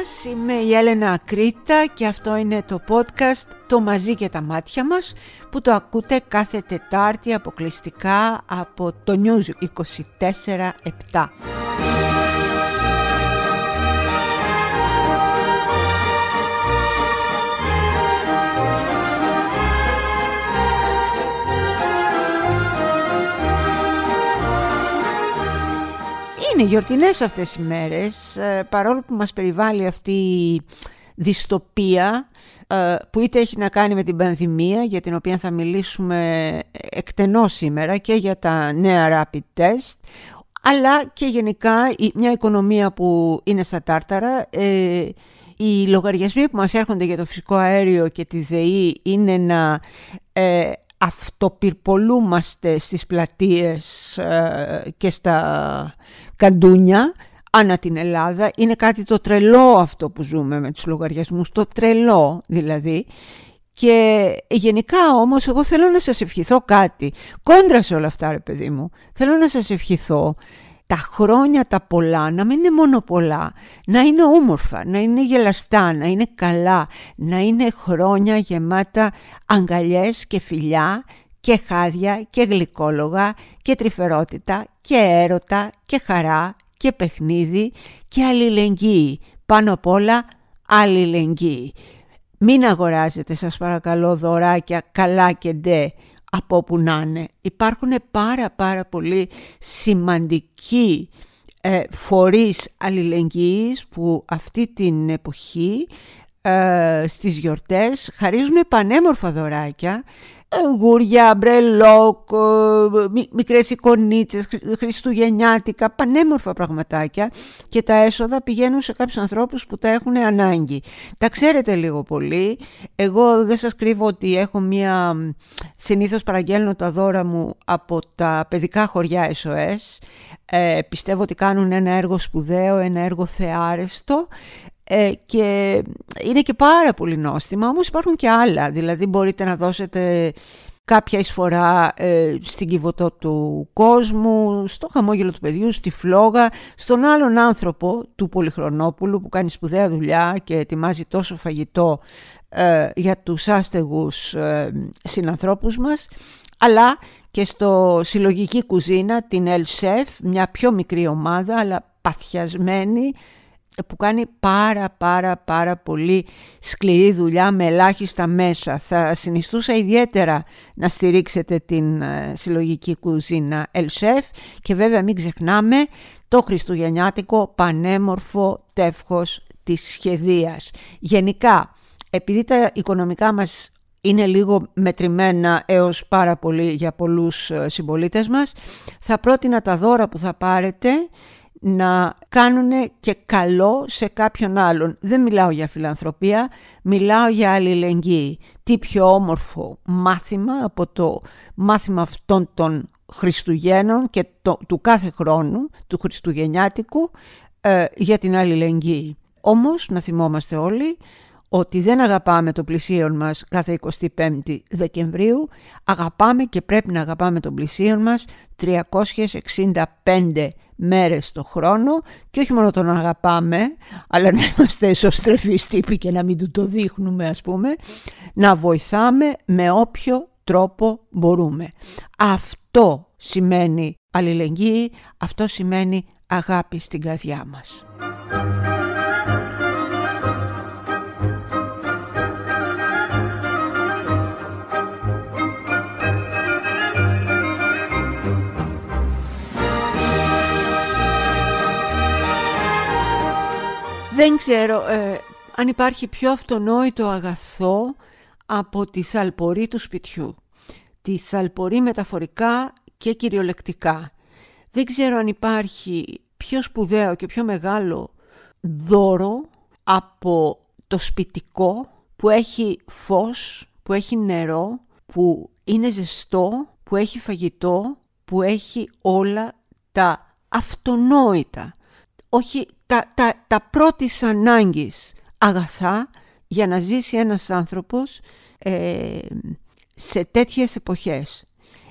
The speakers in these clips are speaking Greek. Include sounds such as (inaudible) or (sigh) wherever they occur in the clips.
Γεια σας, είμαι η Έλενα Ακρίτα και αυτό είναι το podcast «Το μαζί και τα μάτια μας» που το ακούτε κάθε Τετάρτη αποκλειστικά από το News 24-7. Είναι γιορτινές αυτές οι μέρες, ε, παρόλο που μας περιβάλλει αυτή η δυστοπία ε, που είτε έχει να κάνει με την πανδημία για την οποία θα μιλήσουμε εκτενώς σήμερα και για τα νέα rapid test αλλά και γενικά μια οικονομία που είναι στα τάρταρα ε, οι λογαριασμοί που μας έρχονται για το φυσικό αέριο και τη ΔΕΗ είναι να αυτοπυρπολούμαστε στις πλατείες ε, και στα καντούνια ανά την Ελλάδα. Είναι κάτι το τρελό αυτό που ζούμε με τους λογαριασμούς, το τρελό δηλαδή. Και γενικά όμως εγώ θέλω να σας ευχηθώ κάτι, κόντρα σε όλα αυτά ρε παιδί μου, θέλω να σας ευχηθώ τα χρόνια τα πολλά να μην είναι μόνο πολλά, να είναι όμορφα, να είναι γελαστά, να είναι καλά, να είναι χρόνια γεμάτα αγκαλιές και φιλιά και χάδια και γλυκόλογα και τρυφερότητα και έρωτα και χαρά και παιχνίδι και αλληλεγγύη. Πάνω απ' όλα αλληλεγγύη. Μην αγοράζετε σας παρακαλώ δωράκια καλά και ντε από όπου να είναι. Υπάρχουν πάρα πάρα πολύ σημαντικοί ε, φορείς αλληλεγγύης που αυτή την εποχή ε, στις γιορτές χαρίζουν πανέμορφα δωράκια γούρια, μπρελόκ, μικρές εικονίτσες, χριστουγεννιάτικα, πανέμορφα πραγματάκια και τα έσοδα πηγαίνουν σε κάποιους ανθρώπους που τα έχουν ανάγκη. Τα ξέρετε λίγο πολύ. Εγώ δεν σας κρύβω ότι έχω μία... Συνήθως παραγγέλνω τα δώρα μου από τα παιδικά χωριά SOS. Ε, πιστεύω ότι κάνουν ένα έργο σπουδαίο, ένα έργο θεάρεστο ε, και είναι και πάρα πολύ νόστιμα, όμως υπάρχουν και άλλα. Δηλαδή μπορείτε να δώσετε κάποια εισφορά ε, στην κυβωτό του κόσμου, στο χαμόγελο του παιδιού, στη φλόγα, στον άλλον άνθρωπο του Πολυχρονόπουλου που κάνει σπουδαία δουλειά και ετοιμάζει τόσο φαγητό ε, για τους άστεγους ε, συνανθρώπους μας, αλλά και στο συλλογική κουζίνα, την El Chef, μια πιο μικρή ομάδα αλλά παθιασμένη, που κάνει πάρα πάρα πάρα πολύ σκληρή δουλειά με ελάχιστα μέσα. Θα συνιστούσα ιδιαίτερα να στηρίξετε την ε, συλλογική κουζίνα El Chef και βέβαια μην ξεχνάμε το χριστουγεννιάτικο πανέμορφο τεύχος της σχεδίας. Γενικά, επειδή τα οικονομικά μας είναι λίγο μετρημένα έως πάρα πολύ για πολλούς ε, συμπολίτες μας, θα πρότεινα τα δώρα που θα πάρετε να κάνουν και καλό σε κάποιον άλλον. Δεν μιλάω για φιλανθρωπία, μιλάω για αλληλεγγύη. Τι πιο όμορφο μάθημα από το μάθημα αυτών των Χριστουγέννων και το, του κάθε χρόνου, του Χριστουγεννιάτικου, ε, για την αλληλεγγύη. Όμως να θυμόμαστε όλοι ότι δεν αγαπάμε το πλησίον μας κάθε 25 Δεκεμβρίου, αγαπάμε και πρέπει να αγαπάμε τον πλησίον μας 365 μέρες το χρόνο και όχι μόνο τον αγαπάμε, αλλά να είμαστε εσωστρεφείς τύποι και να μην του το δείχνουμε ας πούμε, να βοηθάμε με όποιο τρόπο μπορούμε. Αυτό σημαίνει αλληλεγγύη, αυτό σημαίνει αγάπη στην καρδιά μας. Δεν ξέρω ε, αν υπάρχει πιο αυτονόητο αγαθό από τη θαλπορή του σπιτιού. Τη θαλπορή μεταφορικά και κυριολεκτικά. Δεν ξέρω αν υπάρχει πιο σπουδαίο και πιο μεγάλο δώρο από το σπιτικό που έχει φως, που έχει νερό, που είναι ζεστό, που έχει φαγητό, που έχει όλα τα αυτονόητα όχι τα, τα, τα πρώτης ανάγκης αγαθά για να ζήσει ένας άνθρωπος ε, σε τέτοιες εποχές.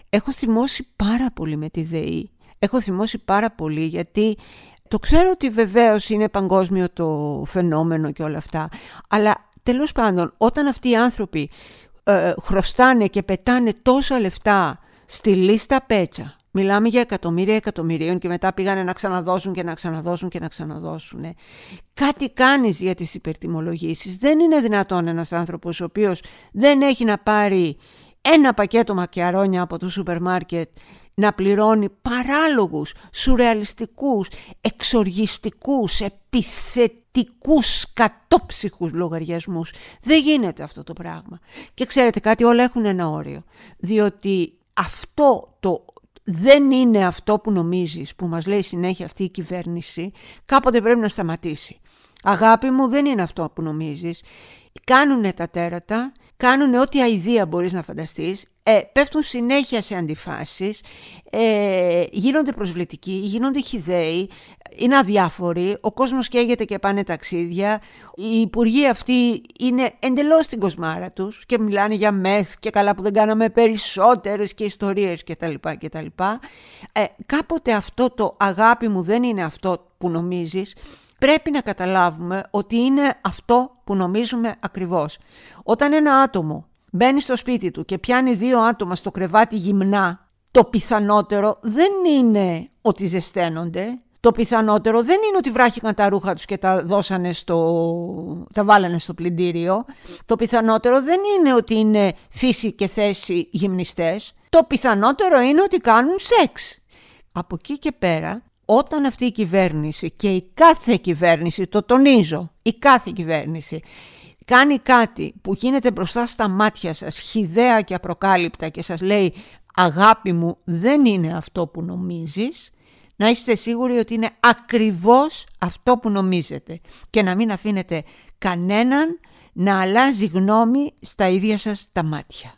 Έχω θυμώσει πάρα πολύ με τη ΔΕΗ. Έχω θυμώσει πάρα πολύ γιατί Το ξέρω ότι βεβαίως είναι παγκόσμιο το φαινόμενο και όλα αυτά, αλλά τέλος πάντων όταν αυτοί οι άνθρωποι ε, χρωστάνε και πετάνε τόσα λεφτά στη λίστα πέτσα, Μιλάμε για εκατομμύρια εκατομμυρίων και μετά πήγανε να ξαναδώσουν και να ξαναδώσουν και να ξαναδώσουν. Κάτι κάνεις για τις υπερτιμολογήσεις. Δεν είναι δυνατόν ένας άνθρωπος ο οποίος δεν έχει να πάρει ένα πακέτο μακιαρόνια από το σούπερ μάρκετ να πληρώνει παράλογους, σουρεαλιστικούς, εξοργιστικούς, επιθετικούς, κατόψυχους λογαριασμούς. Δεν γίνεται αυτό το πράγμα. Και ξέρετε κάτι, όλα έχουν ένα όριο. Διότι αυτό το δεν είναι αυτό που νομίζεις, που μας λέει συνέχεια αυτή η κυβέρνηση, κάποτε πρέπει να σταματήσει. Αγάπη μου, δεν είναι αυτό που νομίζεις. Κάνουν τα τέρατα, κάνουν ό,τι αηδία μπορείς να φανταστείς, ε, πέφτουν συνέχεια σε αντιφάσεις, ε, γίνονται προσβλητικοί, γίνονται χιδαίοι, είναι αδιάφοροι, ο κόσμος καίγεται και πάνε ταξίδια, οι υπουργοί αυτοί είναι εντελώς στην κοσμάρα τους και μιλάνε για μεθ και καλά που δεν κάναμε περισσότερες και ιστορίες κτλ. κτλ. Ε, κάποτε αυτό το αγάπη μου δεν είναι αυτό που νομίζεις, πρέπει να καταλάβουμε ότι είναι αυτό που νομίζουμε ακριβώς. Όταν ένα άτομο μπαίνει στο σπίτι του και πιάνει δύο άτομα στο κρεβάτι γυμνά, το πιθανότερο δεν είναι ότι ζεσταίνονται. Το πιθανότερο δεν είναι ότι βράχηκαν τα ρούχα τους και τα δώσανε στο... τα βάλανε στο πλυντήριο. Το πιθανότερο δεν είναι ότι είναι φύση και θέση γυμνιστές. Το πιθανότερο είναι ότι κάνουν σεξ. Από εκεί και πέρα, όταν αυτή η κυβέρνηση και η κάθε κυβέρνηση, το τονίζω, η κάθε κυβέρνηση κάνει κάτι που γίνεται μπροστά στα μάτια σας χιδέα και απροκάλυπτα και σας λέει αγάπη μου δεν είναι αυτό που νομίζεις να είστε σίγουροι ότι είναι ακριβώς αυτό που νομίζετε και να μην αφήνετε κανέναν να αλλάζει γνώμη στα ίδια σας τα μάτια.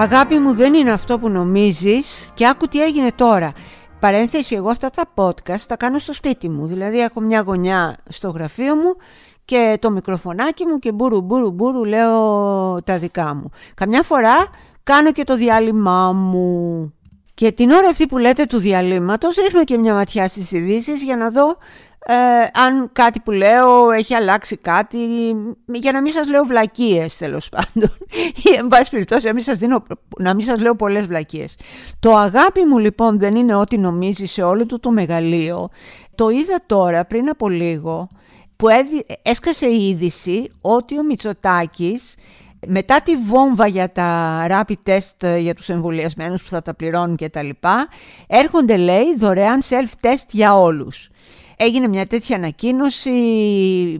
Αγάπη μου δεν είναι αυτό που νομίζεις και άκου τι έγινε τώρα. Παρένθεση, εγώ αυτά τα podcast τα κάνω στο σπίτι μου. Δηλαδή έχω μια γωνιά στο γραφείο μου και το μικροφωνάκι μου και μπούρου μπούρου μπούρου λέω τα δικά μου. Καμιά φορά κάνω και το διάλειμμά μου. Και την ώρα αυτή που λέτε του διαλύματος ρίχνω και μια ματιά στις ειδήσεις για να δω ε, αν κάτι που λέω έχει αλλάξει κάτι, για να μην σας λέω βλακίες τέλος πάντων ή εν πάση περιπτώσει να μην, σας δίνω, να μην σας λέω πολλές βλακίες. Το αγάπη μου λοιπόν δεν είναι ό,τι νομίζει σε όλο το το μεγαλείο. Το είδα τώρα πριν από λίγο που έσκασε η είδηση ότι ο Μητσοτάκης μετά τη βόμβα για τα rapid test για τους εμβολιασμένους που θα τα πληρώνουν και τα λοιπά, έρχονται λέει δωρεάν self-test για όλους έγινε μια τέτοια ανακοίνωση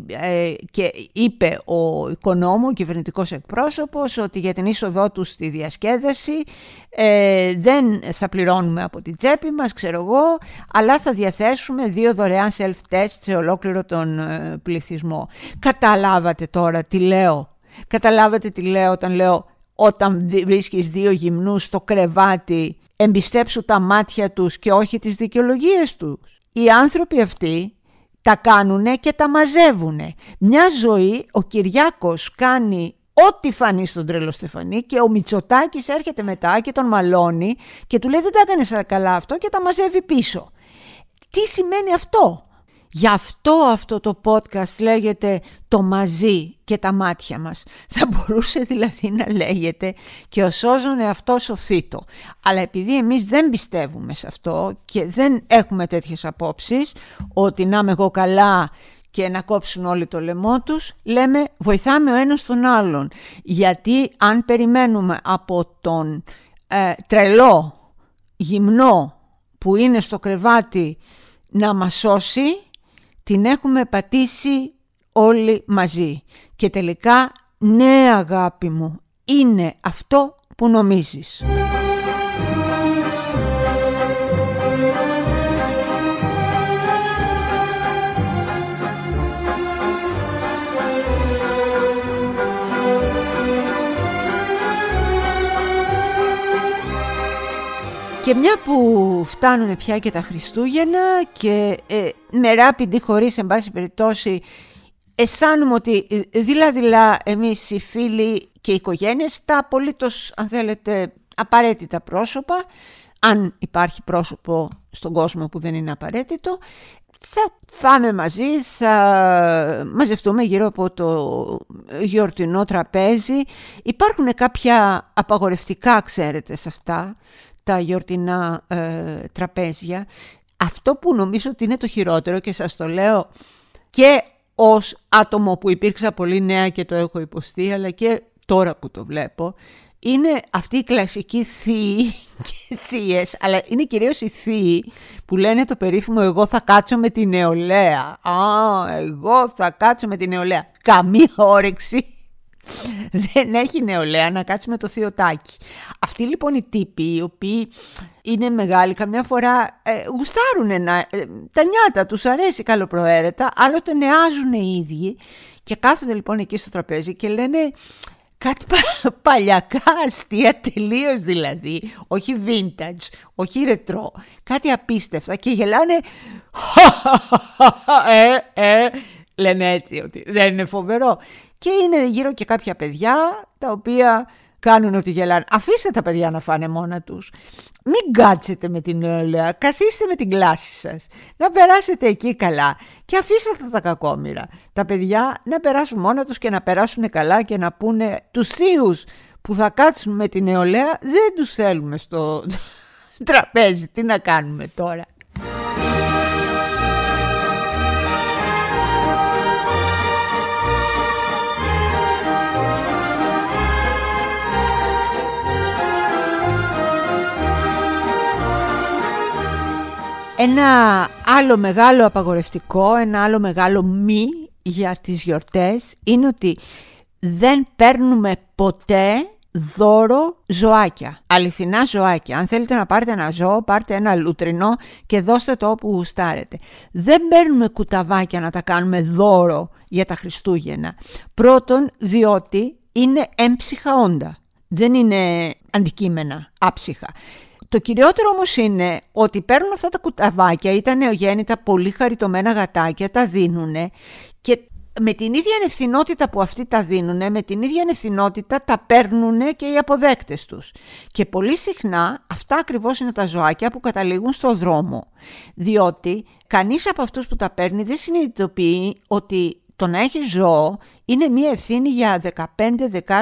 ε, και είπε ο οικονόμου, ο κυβερνητικός εκπρόσωπος, ότι για την είσοδό τους στη διασκέδαση ε, δεν θα πληρώνουμε από την τσέπη μας, ξέρω εγώ, αλλά θα διαθέσουμε δύο δωρεάν self-test σε ολόκληρο τον ε, πληθυσμό. Καταλάβατε τώρα τι λέω; Καταλάβατε τι λέω όταν λέω όταν βρίσκεις δύο γυμνούς στο κρεβάτι εμπιστέψου τα μάτια τους και όχι τις δικαιολογίες τους; Οι άνθρωποι αυτοί τα κάνουν και τα μαζεύουν. Μια ζωή ο Κυριάκος κάνει ό,τι φανεί στον τρελό Στεφανή και ο Μητσοτάκης έρχεται μετά και τον μαλώνει και του λέει δεν τα έκανε καλά αυτό και τα μαζεύει πίσω. Τι σημαίνει αυτό; Γι' αυτό αυτό το podcast λέγεται «Το μαζί και τα μάτια μας». Θα (laughs) μπορούσε δηλαδή να λέγεται «Και ο σώζον εαυτός ο θήτο». Αλλά επειδή εμείς δεν πιστεύουμε σε αυτό και δεν έχουμε τέτοιες απόψεις ότι να είμαι εγώ καλά και να κόψουν όλοι το λαιμό τους, λέμε βοηθάμε ο ένας τον άλλον. Γιατί αν περιμένουμε από τον ε, τρελό γυμνό που είναι στο κρεβάτι να μας σώσει, την έχουμε πατήσει όλοι μαζί. Και τελικά, ναι αγάπη μου, είναι αυτό που νομίζεις. Και μια που φτάνουν πια και τα Χριστούγεννα και ε, με ράπιντι χωρίς εν πάση περιπτώσει αισθάνομαι ότι δειλά-δειλά εμείς οι φίλοι και οι οικογένειες τα απολύτως αν θέλετε απαραίτητα πρόσωπα αν υπάρχει πρόσωπο στον κόσμο που δεν είναι απαραίτητο θα φάμε μαζί, θα μαζευτούμε γύρω από το γιορτινό τραπέζι. Υπάρχουν κάποια απαγορευτικά, ξέρετε, σε αυτά τα γιορτινά ε, τραπέζια. Αυτό που νομίζω ότι είναι το χειρότερο και σας το λέω και ως άτομο που υπήρξα πολύ νέα και το έχω υποστεί, αλλά και τώρα που το βλέπω, είναι αυτή η κλασική θείοι (laughs) και θείες, αλλά είναι κυρίως οι θείοι που λένε το περίφημο «εγώ θα κάτσω με την νεολαία». Α, εγώ θα κάτσω με την νεολαία. Καμία όρεξη (laughs) δεν έχει νεολαία να κάτσει με το θειοτάκι. Αυτοί λοιπόν οι τύποι οι οποίοι είναι μεγάλοι καμιά φορά ε, γουστάρουν να, ε, τα νιάτα τους αρέσει καλοπροαίρετα άλλοτε νεάζουν οι ίδιοι και κάθονται λοιπόν εκεί στο τραπέζι και λένε κάτι (laughs) παλιακά αστεία τελείως δηλαδή, όχι vintage, όχι ρετρό, κάτι απίστευτα και γελάνε (laughs) ε, ε, λένε έτσι ότι δεν είναι φοβερό και είναι γύρω και κάποια παιδιά τα οποία κάνουν ότι γελάνε. Αφήστε τα παιδιά να φάνε μόνα τους. Μην κάτσετε με την νεολαία, καθίστε με την κλάση σας. Να περάσετε εκεί καλά και αφήστε τα, τα κακόμοιρα. Τα παιδιά να περάσουν μόνα τους και να περάσουν καλά και να πούνε τους θείους που θα κάτσουν με την νεολαία δεν τους θέλουμε στο (laughs) τραπέζι. Τι να κάνουμε τώρα. Ένα άλλο μεγάλο απαγορευτικό, ένα άλλο μεγάλο μη για τις γιορτές είναι ότι δεν παίρνουμε ποτέ δώρο ζωάκια, αληθινά ζωάκια. Αν θέλετε να πάρετε ένα ζώο, πάρτε ένα λουτρινό και δώστε το όπου γουστάρετε. Δεν παίρνουμε κουταβάκια να τα κάνουμε δώρο για τα Χριστούγεννα. Πρώτον, διότι είναι έμψυχα όντα. Δεν είναι αντικείμενα άψυχα. Το κυριότερο όμως είναι ότι παίρνουν αυτά τα κουταβάκια, ήταν νεογέννητα πολύ χαριτωμένα γατάκια, τα δίνουν και με την ίδια ανευθυνότητα που αυτοί τα δίνουν, με την ίδια ανευθυνότητα τα παίρνουν και οι αποδέκτες τους. Και πολύ συχνά αυτά ακριβώς είναι τα ζωάκια που καταλήγουν στο δρόμο. Διότι κανείς από αυτούς που τα παίρνει δεν συνειδητοποιεί ότι το να έχεις ζώο είναι μια ευθύνη για 15, 16,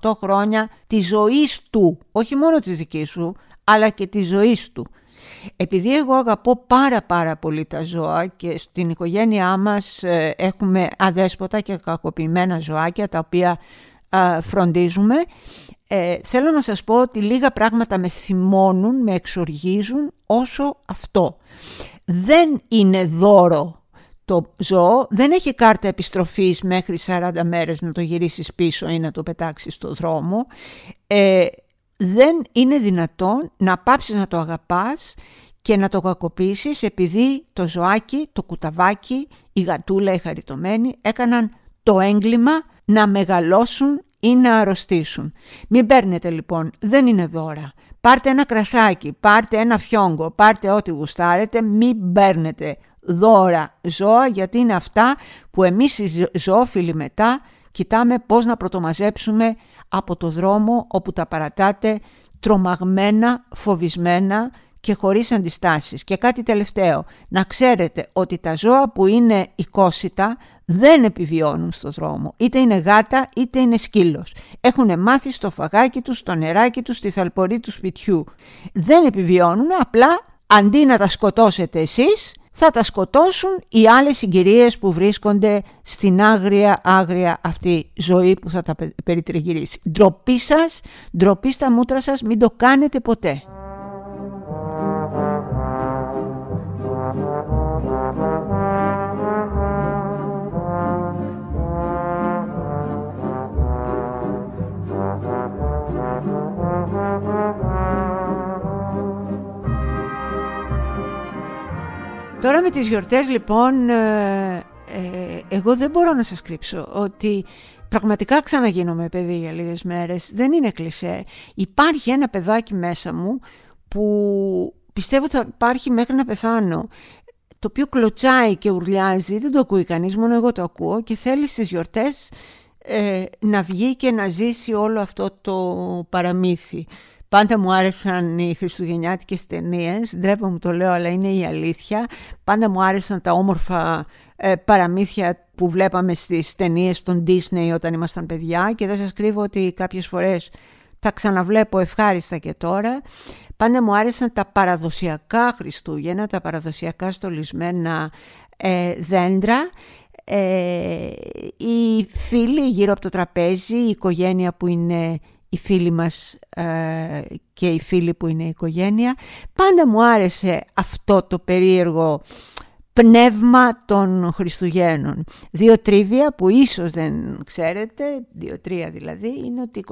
18 χρόνια της ζωής του, όχι μόνο της δικής σου, αλλά και τη ζωή του. Επειδή εγώ αγαπώ πάρα πάρα πολύ τα ζώα και στην οικογένειά μας ε, έχουμε αδέσποτα και κακοποιημένα ζωάκια τα οποία φροντίζουμε, ε, θέλω να σας πω ότι λίγα πράγματα με θυμώνουν, με εξοργίζουν όσο αυτό. Δεν είναι δώρο το ζώο, δεν έχει κάρτα επιστροφής μέχρι 40 μέρες να το γυρίσεις πίσω ή να το πετάξεις στο δρόμο. Ε, δεν είναι δυνατόν να πάψεις να το αγαπάς και να το κακοποιήσεις επειδή το ζωάκι, το κουταβάκι, η γατούλα, η χαριτωμένη έκαναν το έγκλημα να μεγαλώσουν ή να αρρωστήσουν. Μην παίρνετε λοιπόν, δεν είναι δώρα. Πάρτε ένα κρασάκι, πάρτε ένα φιόγκο, πάρτε ό,τι γουστάρετε, μην παίρνετε δώρα ζώα γιατί είναι αυτά που εμείς οι ζωόφιλοι μετά κοιτάμε πώς να πρωτομαζέψουμε από το δρόμο όπου τα παρατάτε τρομαγμένα, φοβισμένα και χωρίς αντιστάσεις. Και κάτι τελευταίο, να ξέρετε ότι τα ζώα που είναι οικόσιτα δεν επιβιώνουν στο δρόμο. Είτε είναι γάτα είτε είναι σκύλος. Έχουν μάθει στο φαγάκι τους, στο νεράκι τους, στη θαλπορή του σπιτιού. Δεν επιβιώνουν, απλά αντί να τα σκοτώσετε εσείς, θα τα σκοτώσουν οι άλλες συγκυρίες που βρίσκονται στην άγρια, άγρια αυτή ζωή που θα τα περιτριγυρίσει. Ντροπή σας, ντροπή στα μούτρα σας, μην το κάνετε ποτέ. Τώρα με τις γιορτές λοιπόν, ε, ε, εγώ δεν μπορώ να σας κρύψω ότι πραγματικά ξαναγίνομαι παιδί για λίγες μέρες. Δεν είναι κλισέ. Υπάρχει ένα παιδάκι μέσα μου που πιστεύω θα υπάρχει μέχρι να πεθάνω το οποίο κλωτσάει και ουρλιάζει, δεν το ακούει κανείς, μόνο εγώ το ακούω και θέλει στις γιορτές ε, να βγει και να ζήσει όλο αυτό το παραμύθι. Πάντα μου άρεσαν οι χριστουγεννιάτικες ταινίες, ντρέπω μου το λέω αλλά είναι η αλήθεια. Πάντα μου άρεσαν τα όμορφα ε, παραμύθια που βλέπαμε στις ταινίες των Disney όταν ήμασταν παιδιά και δεν σας κρύβω ότι κάποιες φορές τα ξαναβλέπω ευχάριστα και τώρα. Πάντα μου άρεσαν τα παραδοσιακά Χριστούγεννα, τα παραδοσιακά στολισμένα ε, δέντρα. Ε, οι φίλοι γύρω από το τραπέζι, η οικογένεια που είναι οι φίλοι μας ε, και οι φίλοι που είναι η οικογένεια. Πάντα μου άρεσε αυτό το περίεργο πνεύμα των Χριστουγέννων. Δύο τρίβια που ίσως δεν ξέρετε, δύο-τρία δηλαδή, είναι ότι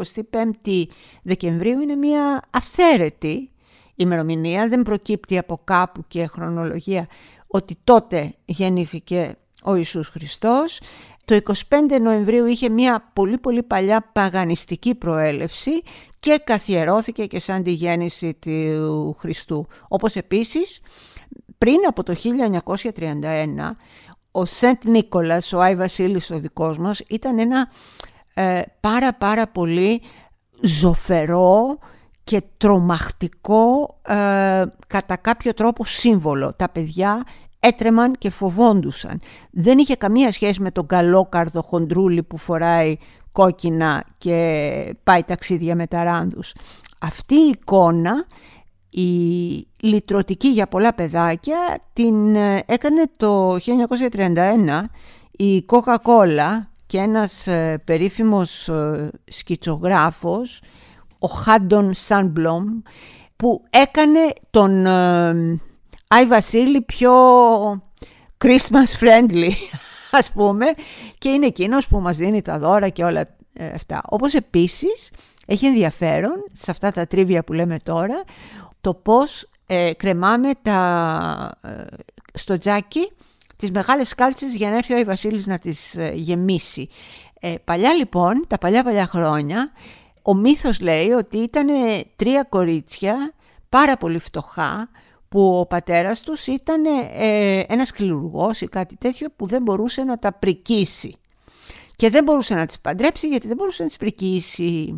25 Δεκεμβρίου είναι μια αυθαίρετη ημερομηνία, δεν προκύπτει από κάπου και χρονολογία ότι τότε γεννήθηκε ο Ιησούς Χριστός. Το 25 Νοεμβρίου είχε μια πολύ πολύ παλιά παγανιστική προέλευση και καθιερώθηκε και σαν τη γέννηση του Χριστού. Όπως επίσης πριν από το 1931 ο Σεντ Νίκολας, ο Άι Βασίλης ο δικός μας, ήταν ένα ε, πάρα πάρα πολύ ζωφερό και τρομακτικό ε, κατά κάποιο τρόπο σύμβολο. Τα παιδιά έτρεμαν και φοβόντουσαν. Δεν είχε καμία σχέση με τον καλόκαρδο χοντρούλι που φοράει κόκκινα και πάει ταξίδια με ταράνδους. Αυτή η εικόνα, η λυτρωτική για πολλά παιδάκια, την ε, έκανε το 1931 η Coca-Cola και ένας ε, περίφημος σκητσογράφος ο Χάντον Σανμπλόμ που έκανε τον ε, Άι Βασίλη πιο Christmas friendly (laughs) ας πούμε και είναι εκείνος που μας δίνει τα δώρα και όλα ε, αυτά. Όπως επίσης έχει ενδιαφέρον σε αυτά τα τρίβια που λέμε τώρα το πώς ε, κρεμάμε τα, ε, στο τζάκι τις μεγάλες κάλτσες για να έρθει ο Άι Βασίλης να τις γεμίσει. παλιά λοιπόν, τα παλιά παλιά χρόνια ο μύθος λέει ότι ήταν τρία κορίτσια πάρα πολύ φτωχά που ο πατέρας τους ήταν ε, ένας κληρουργός ή κάτι τέτοιο που δεν μπορούσε να τα πρικήσει. Και δεν μπορούσε να τις παντρέψει γιατί δεν μπορούσε να τις πρικήσει.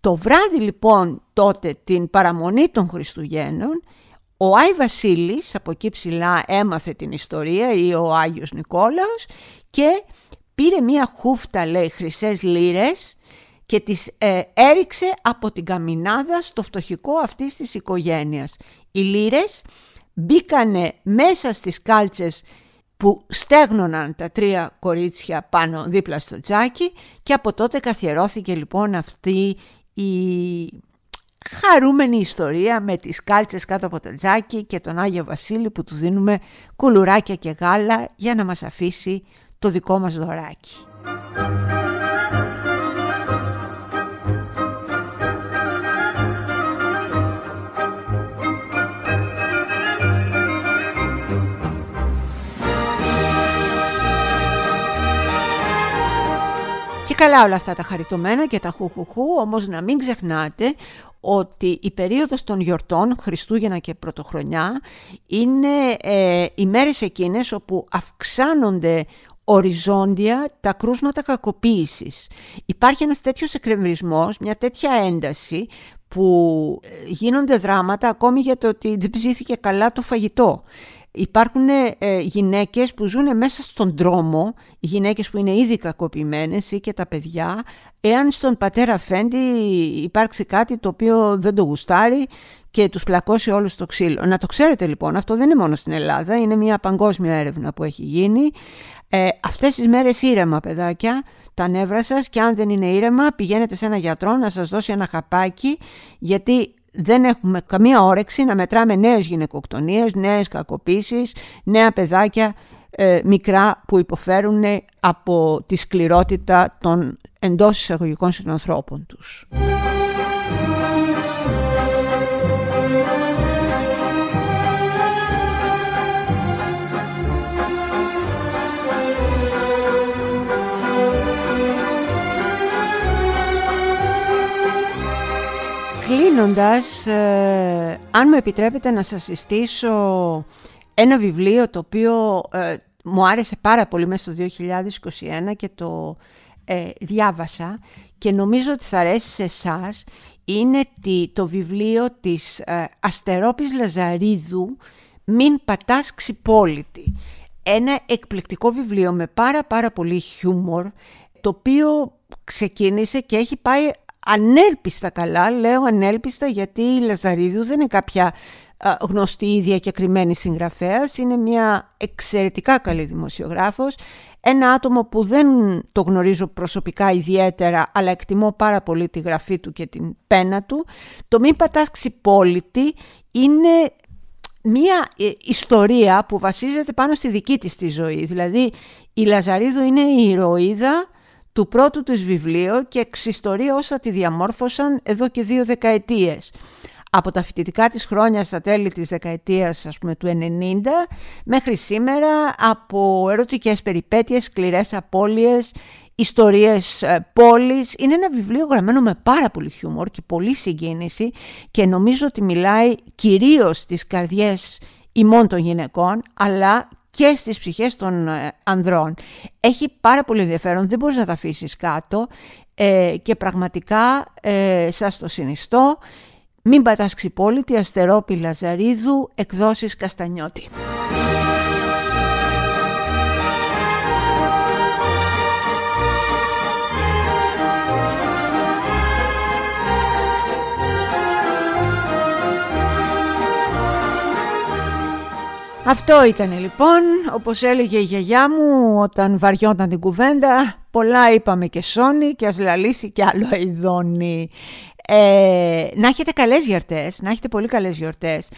Το βράδυ λοιπόν τότε την παραμονή των Χριστουγέννων ο Άι Βασίλης από εκεί ψηλά έμαθε την ιστορία ή ο Άγιος Νικόλαος και πήρε μία χούφτα λέει χρυσές λίρες και τις ε, έριξε από την καμινάδα στο φτωχικό αυτής της οικογένειας. Οι λύρες μπήκανε μέσα στις κάλτσες που στέγνωναν τα τρία κορίτσια πάνω δίπλα στο τζάκι και από τότε καθιερώθηκε λοιπόν αυτή η χαρούμενη ιστορία με τις κάλτσες κάτω από το τζάκι και τον Άγιο Βασίλη που του δίνουμε κουλουράκια και γάλα για να μας αφήσει το δικό μας δωράκι. Καλά όλα αυτά τα χαριτωμένα και τα χουχουχού, όμως να μην ξεχνάτε ότι η περίοδος των γιορτών, Χριστούγεννα και Πρωτοχρονιά, είναι ε, οι μέρες εκείνες όπου αυξάνονται οριζόντια τα κρούσματα κακοποίησης. Υπάρχει ένας τέτοιος εκκρεμισμός, μια τέτοια ένταση που ε, γίνονται δράματα ακόμη για το ότι δεν ψήθηκε καλά το φαγητό. Υπάρχουν ε, γυναίκες που ζουν μέσα στον δρόμο, γυναίκες που είναι ήδη κακοποιημένες ή και τα παιδιά, εάν στον πατέρα Φέντη υπάρξει κάτι το οποίο δεν το γουστάρει και τους πλακώσει όλους το ξύλο. Να το ξέρετε λοιπόν, αυτό δεν είναι μόνο στην Ελλάδα, είναι μια παγκόσμια έρευνα που έχει γίνει. Ε, αυτές τις μέρες ήρεμα παιδάκια, τα νεύρα σας και αν δεν είναι ήρεμα πηγαίνετε σε ένα γιατρό να σας δώσει ένα χαπάκι γιατί δεν έχουμε καμία όρεξη να μετράμε νέες γυναικοκτονίες, νέες κακοποίησεις, νέα παιδάκια ε, μικρά που υποφέρουν από τη σκληρότητα των εντός εισαγωγικών συνανθρώπων τους. Κλείνοντας, ε, αν μου επιτρέπετε να σας συστήσω ένα βιβλίο το οποίο ε, μου άρεσε πάρα πολύ μέσα στο 2021 και το ε, διάβασα και νομίζω ότι θα αρέσει σε εσάς είναι το βιβλίο της ε, Αστερόπης Λαζαρίδου «Μην πατάς ξυπόλυτη». Ένα εκπληκτικό βιβλίο με πάρα πάρα πολύ χιούμορ το οποίο ξεκίνησε και έχει πάει ανέλπιστα καλά. Λέω ανέλπιστα γιατί η Λαζαρίδου δεν είναι κάποια γνωστή ή διακεκριμένη συγγραφέας. Είναι μια εξαιρετικά καλή δημοσιογράφος. Ένα άτομο που δεν το γνωρίζω προσωπικά ιδιαίτερα, αλλά εκτιμώ πάρα πολύ τη γραφή του και την πένα του. Το «Μην πατάς ξυπόλυτη» είναι μία ε, ιστορία που βασίζεται πάνω στη δική της τη ζωή. Δηλαδή η Λαζαρίδου είναι η ηρωίδα του πρώτου της βιβλίου και εξιστορεί όσα τη διαμόρφωσαν εδώ και δύο δεκαετίες από τα φοιτητικά της χρόνια στα τέλη της δεκαετίας ας πούμε, του 90 μέχρι σήμερα από ερωτικές περιπέτειες, σκληρές απώλειες, ιστορίες ε, πόλης. Είναι ένα βιβλίο γραμμένο με πάρα πολύ χιούμορ και πολύ συγκίνηση και νομίζω ότι μιλάει κυρίως στις καρδιές ημών των γυναικών αλλά και στις ψυχές των ε, ανδρών. Έχει πάρα πολύ ενδιαφέρον, δεν μπορείς να τα αφήσεις κάτω ε, και πραγματικά ε, σας το συνιστώ. Μην πατάς ξυπόλυτη, Αστερόπη Λαζαρίδου, εκδόσεις Καστανιώτη. Αυτό ήταν λοιπόν, όπως έλεγε η γιαγιά μου όταν βαριόταν την κουβέντα, πολλά είπαμε και σώνει και ας λαλήσει και άλλο ειδώνει. Ε, να έχετε καλές γιορτές, να έχετε πολύ καλές γιορτές.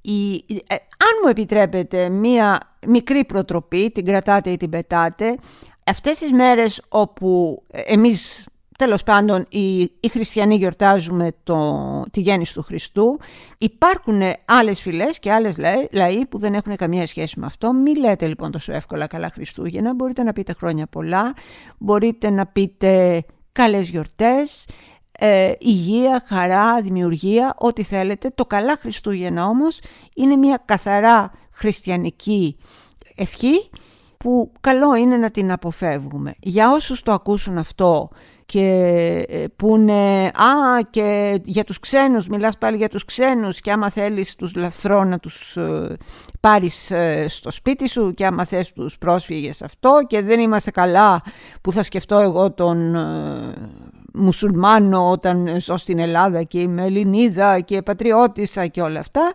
Η, ε, αν μου επιτρέπετε μία μικρή προτροπή, την κρατάτε ή την πετάτε, αυτές τις μέρες όπου εμείς τέλος πάντων οι, οι χριστιανοί γιορτάζουμε το, τη γέννηση του Χριστού, υπάρχουν άλλες φυλές και άλλες λαοί, λαοί που δεν έχουν καμία σχέση με αυτό. Μην λέτε λοιπόν τόσο εύκολα καλά Χριστούγεννα, μπορείτε να πείτε χρόνια πολλά, μπορείτε να πείτε καλές γιορτές, ε, υγεία, χαρά, δημιουργία, ό,τι θέλετε. Το καλά Χριστούγεννα όμως είναι μια καθαρά χριστιανική ευχή που καλό είναι να την αποφεύγουμε. Για όσους το ακούσουν αυτό και ε, που είναι «Α, και για τους ξένους, μιλάς πάλι για τους ξένους και άμα θέλεις τους λαθρό να τους ε, πάρεις ε, στο σπίτι σου και άμα θες τους πρόσφυγες αυτό και δεν είμαστε καλά που θα σκεφτώ εγώ τον μουσουλμάνο όταν ζω στην Ελλάδα και είμαι Ελληνίδα και πατριώτησα και όλα αυτά.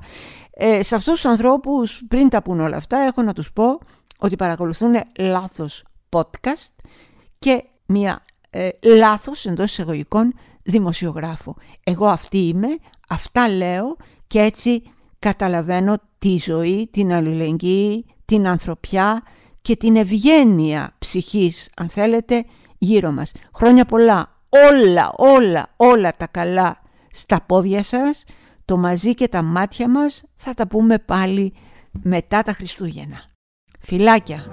Ε, σε αυτούς τους ανθρώπους πριν τα πούν όλα αυτά έχω να τους πω ότι παρακολουθούν λάθος podcast και μια ε, λάθος εντός εισαγωγικών δημοσιογράφο. Εγώ αυτή είμαι, αυτά λέω και έτσι καταλαβαίνω τη ζωή, την αλληλεγγύη, την ανθρωπιά και την ευγένεια ψυχής, αν θέλετε, γύρω μας. Χρόνια πολλά όλα, όλα, όλα τα καλά στα πόδια σας, το μαζί και τα μάτια μας θα τα πούμε πάλι μετά τα Χριστούγεννα. Φιλάκια!